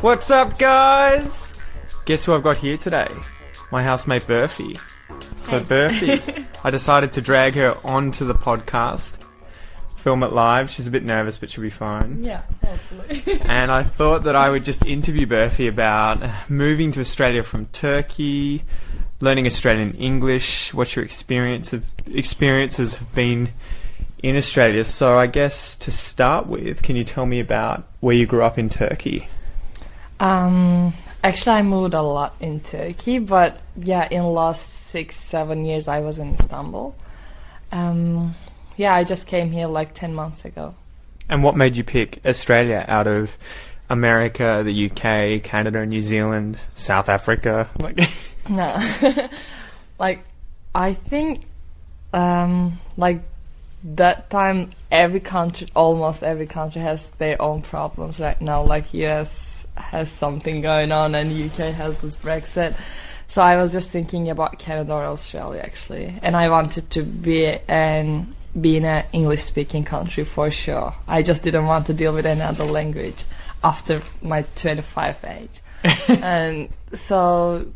What's up, guys? Guess who I've got here today? My housemate Burfie. So, Burfie, I decided to drag her onto the podcast, film it live. She's a bit nervous, but she'll be fine. Yeah, hopefully. And I thought that I would just interview Burfie about moving to Australia from Turkey, learning Australian English, what your experience of, experiences have been in Australia. So, I guess to start with, can you tell me about where you grew up in Turkey? um, actually, I moved a lot in Turkey, but yeah, in last six, seven years, I was in Istanbul. Um, yeah, I just came here like ten months ago. And what made you pick Australia out of America, the UK, Canada, New Zealand, South Africa? Like, No, like I think, um, like that time, every country, almost every country has their own problems right now. Like US has something going on, and UK has this Brexit. So I was just thinking about Canada or Australia actually, and I wanted to be an be in an English speaking country for sure. I just didn't want to deal with another language after my 25 age. and so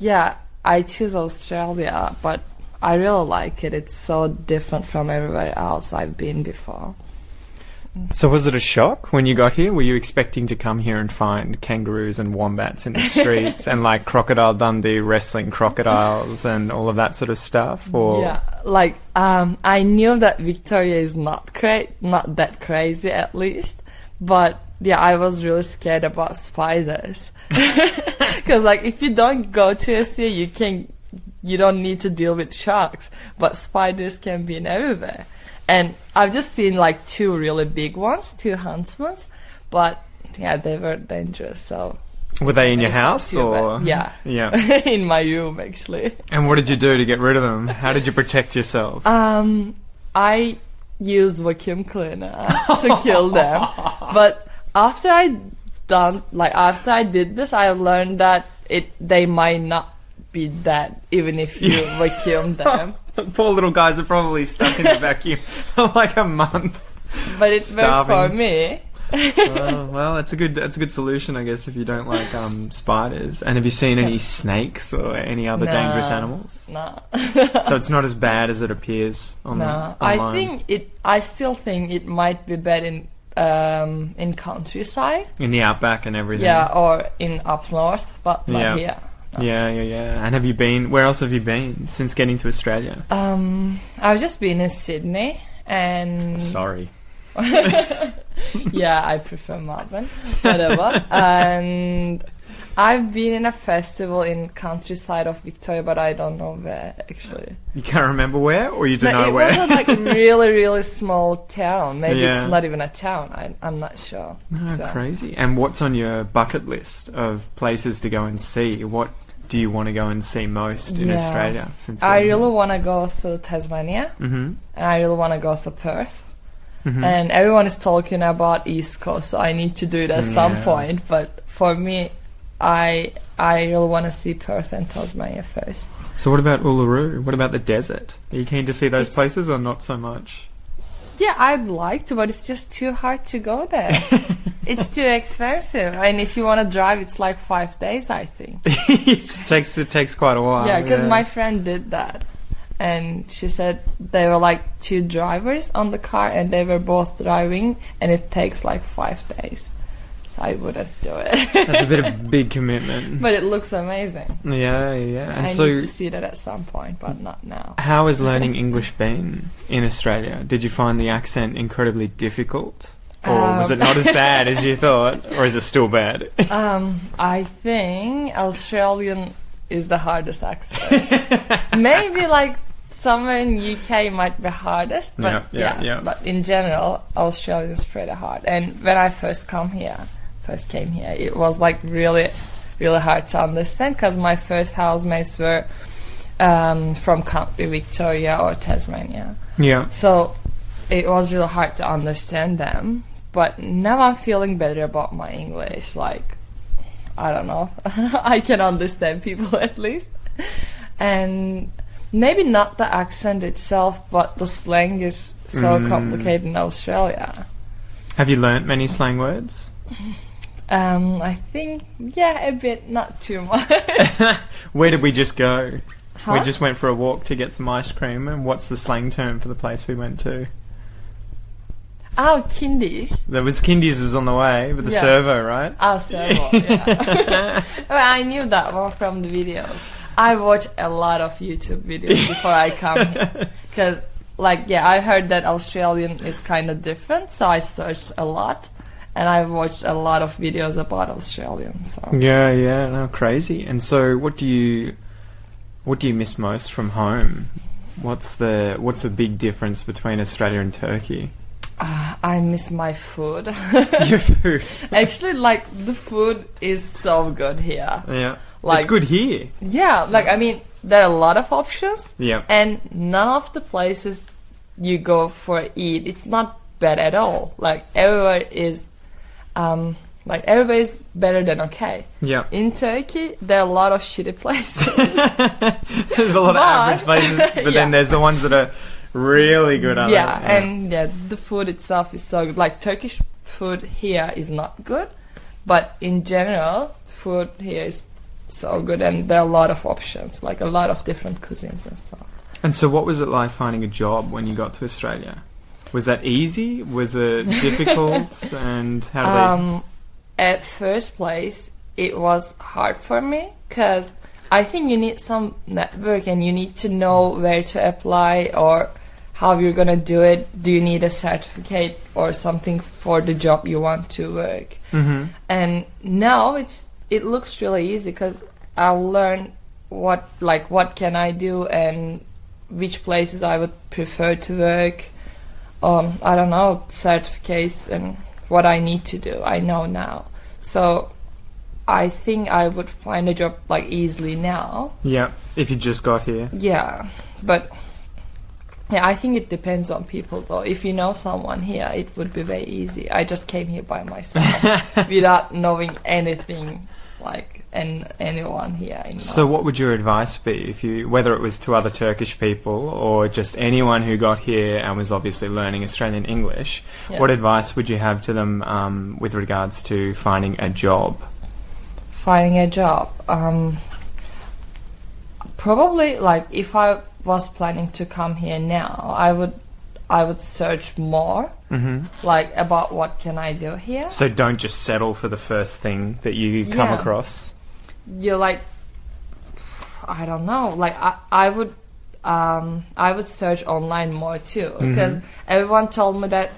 yeah, I choose Australia, but I really like it. It's so different from everywhere else I've been before. so was it a shock when you got here? Were you expecting to come here and find kangaroos and wombats in the streets and like Crocodile Dundee wrestling crocodiles and all of that sort of stuff? Or Yeah, like um, I knew that Victoria is not cra- not that crazy at least, but yeah, I was really scared about spiders because like if you don't go to a sea, you can you don't need to deal with sharks, but spiders can be in everywhere. And I've just seen like two really big ones, two huntsmen, but yeah, they were dangerous. So were they in your house or bad. Yeah. yeah? in my room actually. And what did you do to get rid of them? How did you protect yourself? Um, I used vacuum cleaner to kill them, but after I done like after I did this, I learned that it they might not be dead even if you vacuum them. Poor little guys are probably stuck in the vacuum for like a month. But it's worked for me. well, well, that's a good that's a good solution, I guess, if you don't like um, spiders. And have you seen any snakes or any other dangerous animals? No, So it's not as bad as it appears on no. the, I think it. I still think it might be bad in um in countryside. in the outback and everything. Yeah, or in up north, but not Yeah. here. yeah, yeah, yeah. And have you been? Where else have you been since getting to Australia? Um, I've just been in Sydney, and Sorry. yeah, I prefer Melbourne, whatever. and I've been in a festival in countryside of Victoria, but I don't know where actually. You can't remember where, or you don't No, know it where. was a like really, really small town. Maybe Yeah. it's not even a town. I, I'm not sure. Oh, So- crazy. And what's on your bucket list of places to go and see? What do you want to go and see most in Yeah. Australia? Since I really want to go to Tasmania, hmm and I really want to go to Perth. hmm And everyone is talking about East Coast, so I need to do it at some point. But for me, I I really want to see Perth and Tasmania first. So what about Uluru? What about the desert? Are you keen to see those It's- places or not so much? Yeah, I'd like to, but it's just too hard to go there. it's too expensive, and if you want to drive, it's like five days, I think. it takes it takes quite a while. yeah, because my friend did that, and she said they were like two drivers on the car, and they were both driving, and it takes like five days. I wouldn't do it. that's a bit of a big commitment. but it looks amazing. Yeah, yeah. And I so, need to see that at some point, but not now. how has learning English been in Australia? Did you find the accent incredibly difficult, or was it Um, not as bad as you thought, or is it still bad? Um, I think Australian is the hardest accent. Maybe like somewhere in UK might be hardest, but Yeah, yeah, yeah. But in general, Australian is pretty hard. And when I first come here, first came here, it was like really, really hard to understand because my first housemates were um, from country Victoria or Tasmania. yeah. So it was really hard to understand them. But now I'm feeling better about my English. Like, I don't know. I can understand people at least. And maybe not the accent itself, but the slang is so Mm. complicated in Australia. Have you learnt many slang words? Um, I think yeah, a bit, not too much. Where did we just go? We just went for a walk to get some ice cream. And what's the slang term for the place we went to? oh, kindies. There was Kindies was on the way with the Yeah. servo, right? Oh, servo. yeah. well, I knew that one from the videos. I watch a lot of YouTube videos before I come here because, like, yeah, I heard that Australian is kind of different, so I searched a lot, and I watched a lot of videos about Australian. So Yeah, yeah, no, crazy. And so, what do you, what do you miss most from home? What's the what's a big difference between Australia and Turkey? uh, I miss my food. Your food. Actually, like the food is so good here. Yeah, Like- it's good here. Yeah, like I mean, there are a lot of options. Yeah, and none of the places you go for eat it's not bad at all like everywhere is um like everybody's better than okay yeah. in turkey there are a lot of shitty places there's a lot of But- average places, but Yeah. then there's the ones that are really good. Aren't yeah and yeah the food itself is so good like turkish food here is not good but in general food here is so good and there are a lot of options like a lot of different cuisines and stuff And so, what was it like finding a job when you got to Australia? Was that easy? Was it difficult? and how did Um, at first place, it was hard for me because I think you need some network and you need to know where to apply or how you're gonna do it. Do you need a certificate or something for the job you want to work? they? hmm And now it's it looks really easy because I learned what like what can I do and which places I would prefer to work. Um, I don't know certificates and what I need to do. I know now, so I think I would find a job like easily now. Yeah, if you just got here. Yeah, but yeah, I think it depends on people though. If you know someone here, it would be very easy. I just came here by myself without knowing anything like and anyone here. In So, what would your advice be if you, whether it was to other Turkish people or just anyone who got here and was obviously learning Australian English? Yeah. What advice would you have to them um, with regards to finding a job? finding a job? Um, probably like if I was planning to come here now, I would I would search more hmm like about what can I do here. So, don't just settle for the first thing that you come Yeah. across. You're like I don't know. Like I, I would um, I would search online more too. Because everyone told me that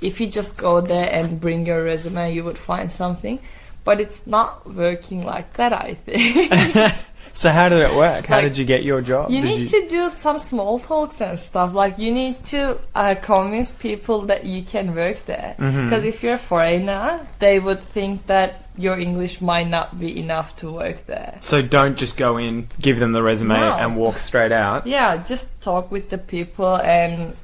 if you just go there and bring your resume you would find something. But it's not working like that I think. So, how did it work? How Like, did you get your job? you Did need to do some small talks and stuff. Like you need to uh, convince people that you can work there. Mhm. because if you're a foreigner they would think that your English might not be enough to work there So, don't just go in, give them the resume, No. and walk straight out. Yeah, just talk with the people and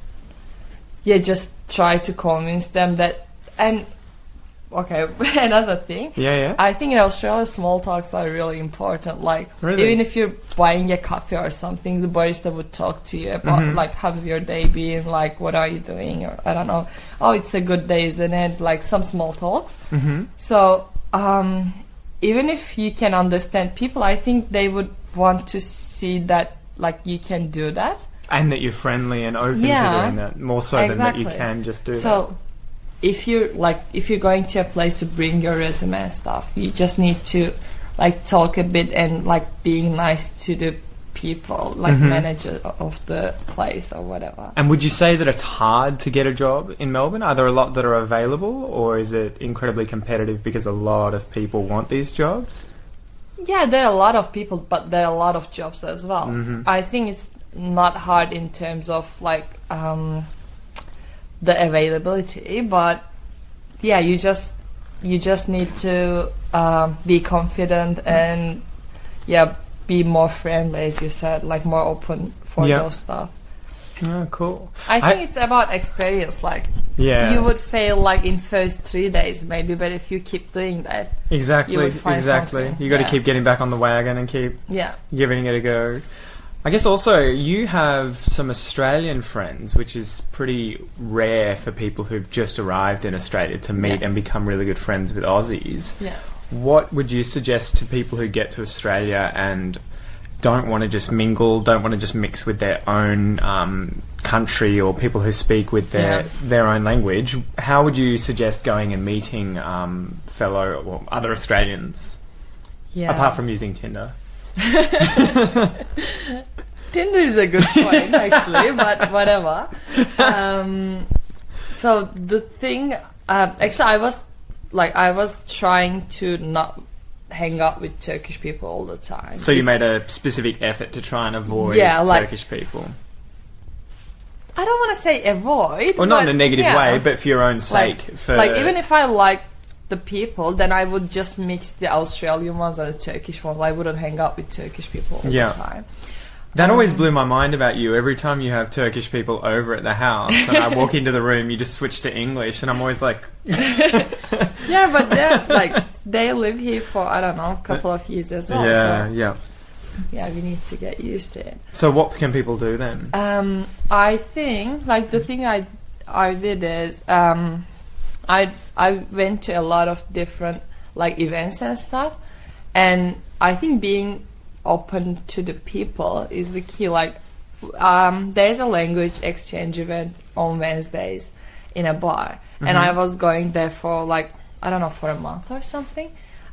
yeah, just try to convince them that and okay, another thing. Yeah, yeah. I think in Australia small talks are really important. Like Really? even if you're buying a coffee or something, the barista would talk to you about Mhm. like how's your day been, like what are you doing or I don't know. Oh, it's a good day, isn't it? Like some small talks. hmm So, um, even if you can understand people, I think they would want to see that like you can do that. And that you're friendly and open to doing that, more so than that you can just do that. So, if you're like if you're going to a place to bring your resume and stuff, you just need to like talk a bit and like being nice to the people, like Mhm. manager of the place or whatever. And would you say that it's hard to get a job in Melbourne? Are there a lot that are available, or is it incredibly competitive because a lot of people want these jobs? Yeah, there are a lot of people, but there are a lot of jobs as well. Mhm. I think it's not hard in terms of like um, the availability, but yeah, you just you just need to um, be confident and yeah, be more friendly, as you said, like more open for Yeah. those stuff. Oh, cool. I I- think it's about experience. Like Yeah, you would fail like in first three days maybe, but if you keep doing that, exactly, you exactly. something, You got to yeah. keep getting back on the wagon and keep yeah. giving it a go. I guess also you have some Australian friends, which is pretty rare for people who've just arrived in Australia to meet Yeah. and become really good friends with Aussies. Yeah. What would you suggest to people who get to Australia and don't want to just mingle, don't want to just mix with their own um, country or people who speak with their Yeah. their own language? How would you suggest going and meeting um, fellow or other Australians Yeah. apart from using Tinder? Tinder is a good point, actually, but whatever. Um, so the thing, um, actually, I was like, I was trying to not hang out with Turkish people all the time. So you made a specific effort to try and avoid Yeah, like- Turkish people, I don't want to say avoid, or not in a negative yeah. way, but for your own like, sake. for like even if I like the people, then I would just mix the Australian ones and the Turkish ones. I wouldn't hang out with Turkish people all Yeah. the time. that always um, blew my mind about you. Every time you have Turkish people over at the house, and I walk into the room, you just switch to English, and I'm always like, Yeah, but they're like they live here for I don't know a couple of years as well. yeah, so yeah. yeah, we need to get used to it. So what can people do then? Um, I think like the thing I I did is um, I I went to a lot of different like events and stuff, and I think being open to the people is the key. Like, um, there's a language exchange event on Wednesdays in a bar, and Mhm. I was going there for like I don't know for a month or something.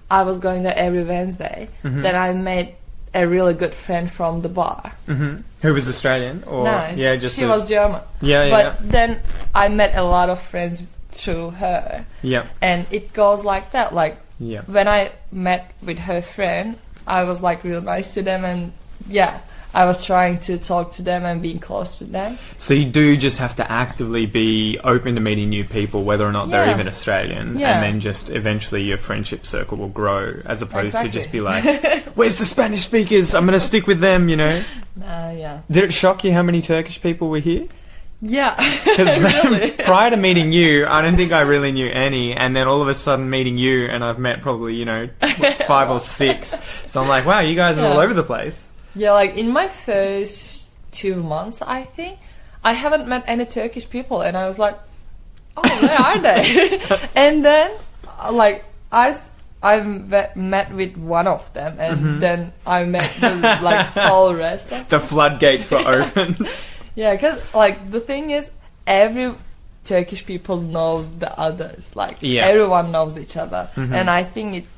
I was going there every Wednesday. Mhm. Then I made a really good friend from the bar. hmm Who was Australian? Or no, yeah, just she a- was German. yeah, yeah, But then I met a lot of friends through her, yeah, and it goes like that. Like yeah. when I met with her friend, I was like real nice to them, and yeah, I was trying to talk to them and being close to them. So you do just have to actively be open to meeting new people, whether or not they're even Australian, Yeah. and then just eventually your friendship circle will grow, as opposed to just be like, "Where's the Spanish speakers? I'm going to stick with them," you know. Uh, yeah, Did it shock you how many Turkish people were here? yeah, Because really. prior to meeting you, I don't think I really knew any, and then all of a sudden meeting you, and I've met probably you know what's five or six. So I'm like, wow, you guys are all over the place. Yeah. Like in my first two months, I think I haven't met any Turkish people, and I was like, oh, where are they? and then, like, I. I met with one of them, and Mhm. then I met the like all rest of The floodgates were open. Yeah, because like the thing is, every Turkish people knows the others. Like Yeah. everyone knows each other, Mhm. and I think it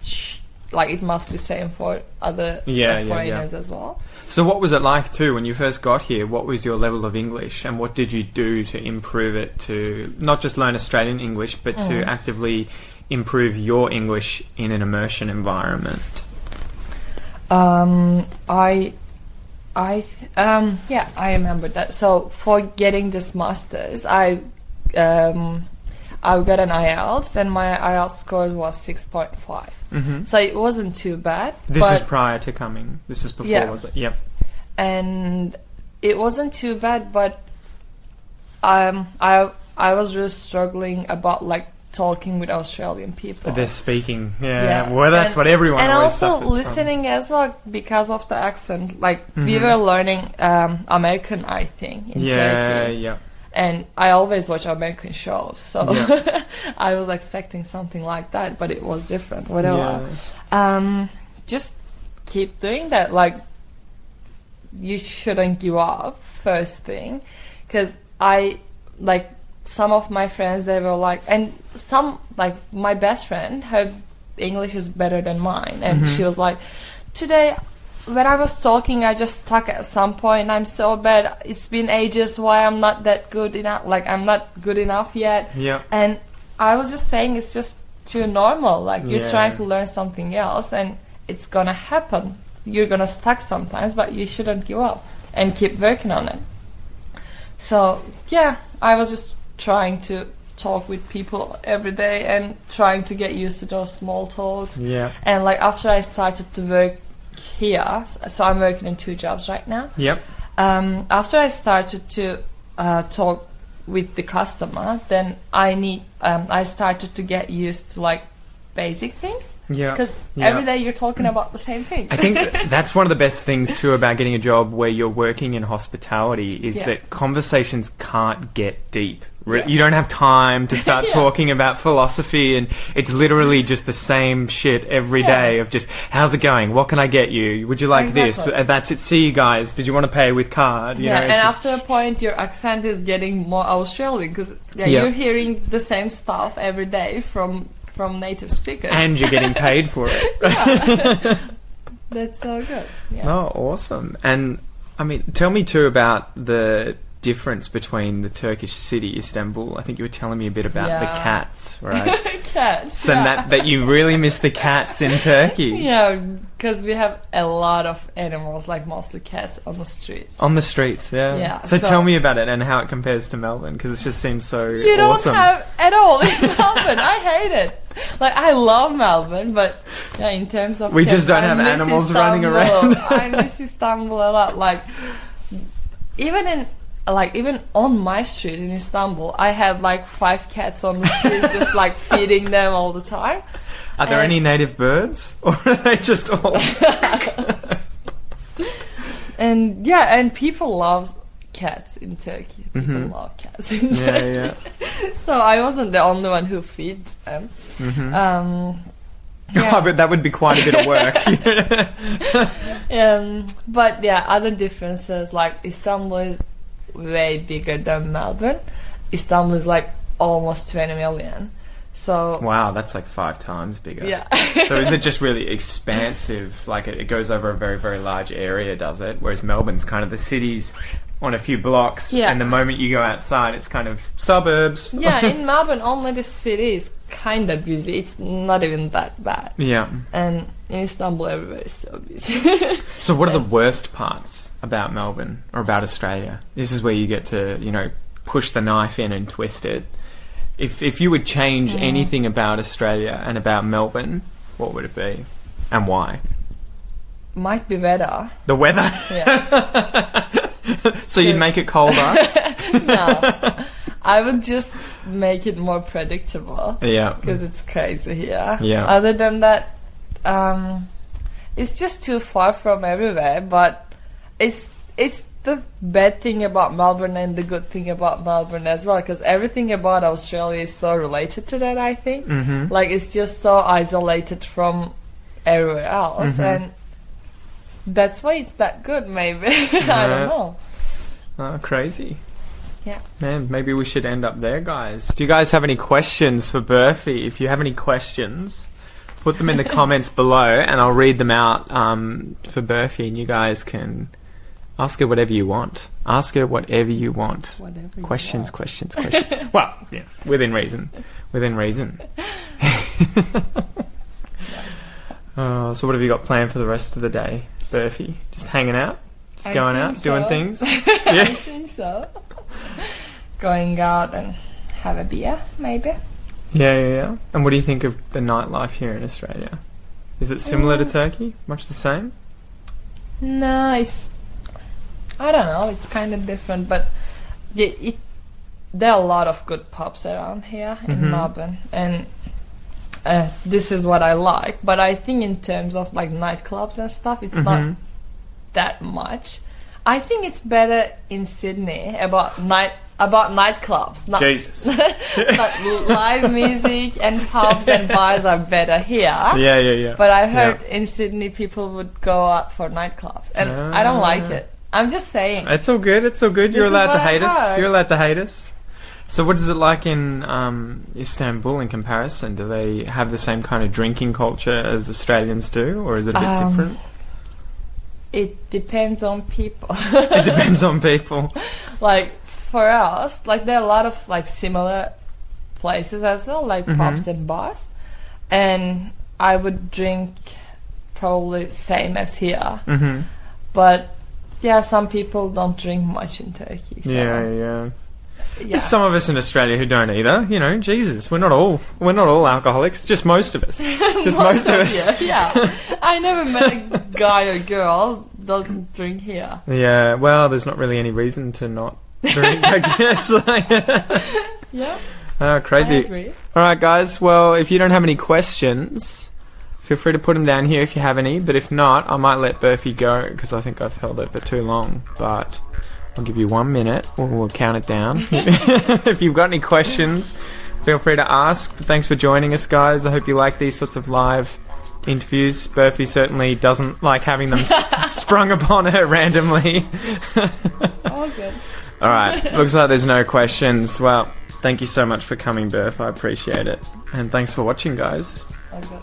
like it must be same for other yeah, foreigners yeah, yeah. as well. So what was it like too when you first got here? What was your level of English and what did you do to improve it to not just learn Australian English but mm. to actively improve your English in an immersion environment? Um, I I th- um, yeah, I remember that. So for getting this masters, I um, I got an IELTS and my IELTS score was 6.5. Mm-hmm. So it wasn't too bad. This is prior to coming. This is before, yeah. was it? Yep. And it wasn't too bad, but um, I I was really struggling about like talking with Australian people. They're speaking, yeah. yeah. Well, that's and, what everyone and also listening from. as well because of the accent. Like mm-hmm. we were learning um, American, I think, in yeah, Turkey. Yeah, yeah and i always watch american shows so Yeah. i was expecting something like that but it was different whatever Yeah. um, just keep doing that. Like, you shouldn't give up first thing, because I like some of my friends. They were like, and some like my best friend, her English is better than mine, and Mhm. she was like, today. When I was talking, I just stuck at some point. I'm so bad. It's been ages. Why I'm not that good enough? Like I'm not good enough yet. Yeah. And I was just saying it's just too normal. Like you're Yeah. trying to learn something else and it's gonna happen. You're gonna stuck sometimes, but you shouldn't give up and keep working on it. So yeah, I was just trying to talk with people every day and trying to get used to those small talks. Yeah. And like after I started to work here, so I'm working in two jobs right now Yep. um, after I started to uh, talk with the customer, then I need um, I started to get used to like basic things. Yeah. because Yeah. every day you're talking about the same thing. I think that's one of the best things too about getting a job where you're working in hospitality is Yeah. that conversations can't get deep. Yeah. You don't have time to start Yeah. talking about philosophy, and it's literally just the same shit every Yeah. day of just how's it going? What can I get you? Would you like this? Exactly. Uh, That's it. See you guys. Did you want to pay with card? You yeah, know, and just- after a point, your accent is getting more Australian because you're hearing the same stuff every day from from native speakers. and you're getting paid for it. That's so good. Yeah. Oh, awesome. And I mean, tell me too about the difference between the Turkish city, Istanbul. I think you were telling me a bit about the cats, right? Cats. so yeah. that that you really miss the cats in Turkey. Yeah, because we have a lot of animals, like mostly cats, on the streets. On the streets, yeah. Yeah, So, so- tell me about it and how it compares to Melbourne, because it just seems so you don't awesome. have at all in Melbourne. I hate it. Like I love Melbourne, but yeah, in terms of We just don't have animals running around. I miss Istanbul a lot. Like even in like even on my street in Istanbul, I had like five cats on the street, just like feeding them all the time. Are there and- any native birds, or are they just all? And yeah, and people love cats in Turkey. People Mhm. love cats in yeah, Turkey. yeah. So I wasn't the only one who feeds them. hmm Um, Oh, but that would be quite a bit of work. um, but yeah, other differences like Istanbul is way bigger than Melbourne. Istanbul is like almost 20 million. So wow, that's like five times bigger. yeah, so is it just really expansive? Like it, it goes over a very, very large area, does it? Whereas Melbourne's kind of the cities on a few blocks, Yeah. and the moment you go outside, it's kind of suburbs. yeah. In Melbourne, only the city is kind of busy. It's not even that bad. yeah. And in Istanbul, everywhere is so busy. So what are the worst parts about Melbourne or about Australia? This is where you get to, you know, push the knife in and twist it. If if you would change Mm. anything about Australia and about Melbourne, what would it be, and why? Might be weather. The weather. Yeah. so you'd make it colder. no. I would just make it more predictable yeah. because it's crazy here. Yeah. Other than that, um, it's just too far from everywhere. But it's it's the bad thing about Melbourne and the good thing about Melbourne as well because everything about Australia is so related to that. I think Mm-hmm. like it's just so isolated from everywhere else Mhm. and. That's why it's that good, maybe. I don't know. Oh, crazy. Yeah. Man, maybe we should end up there, guys. Do you guys have any questions for Burfie? If you have any questions, put them in the comments below and I'll read them out um, for Burfie and you guys can ask her whatever you want. Ask her whatever you want. Whatever. you Questions, want. questions, questions. well, yeah, within reason. Within reason. oh, so what have you got planned for the rest of the day, Burfie? Just hanging out? Just I going out, doing so. things? I Yeah. think so. Going out and have a beer, maybe. Yeah, yeah, yeah. And what do you think of the nightlife here in Australia? Is it similar to Mm. Turkey? Much the same? No, it's. I don't know. It's kind of different, but yeah, it. There are a lot of good pubs around here in Mhm. Melbourne, and uh, this is what I like. But I think in terms of like nightclubs and stuff, it's not Mhm. that much. I think it's better in Sydney about night about nightclubs. Not, Jesus. but live music and pubs and bars are better here. yeah, yeah, yeah. But I heard in Sydney people would go out for nightclubs, and I don't like Ah. it. I'm just saying. It's all good. It's all good. You're allowed to I hate us. You're allowed to hate us. So, what is it like in um, Istanbul in comparison? Do they have the same kind of drinking culture as Australians do, or is it a bit Um, different? It depends on people. It depends on people. like for us, like there are a lot of like similar places as well, like Mhm. pubs and bars, and I would drink probably same as here, hmm but yeah, some people don't drink much in Turkey. So, Yeah, yeah. Yeah. There's some of us in Australia who don't either. You know, Jesus, we're not all we're not all alcoholics. Just most of us. Just most, of us. you, yeah. I never met a guy or girl doesn't drink here. Yeah, well, there's not really any reason to not drink, I guess. Yeah, oh, I crazy. All right, guys. Well, if you don't have any questions feel free to put them down here if you have any. But if not, I might let Burfie go because I think I've held it for too long. But I'll give you one minute. We'll, we'll count it down. if you've got any questions, feel free to ask. But thanks for joining us, guys. I hope you like these sorts of live interviews. Burfie certainly doesn't like having them s- sprung upon her randomly. All good. All right. Looks like there's no questions. Well, thank you so much for coming, Burf. I appreciate it. And thanks for watching, guys.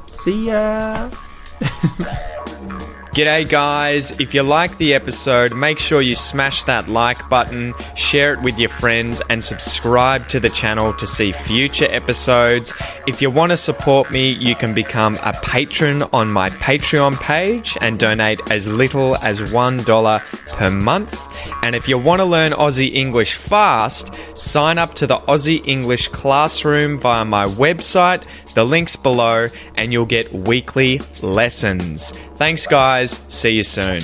See ya. G'day, guys. If you like the episode, make sure you smash that like button, share it with your friends, and subscribe to the channel to see future episodes. If you want to support me, you can become a patron on my Patreon page and donate as little as $1 per month. And if you want to learn Aussie English fast, sign up to the Aussie English Classroom via my website. The link's below, and you'll get weekly lessons. Thanks, guys. See you soon.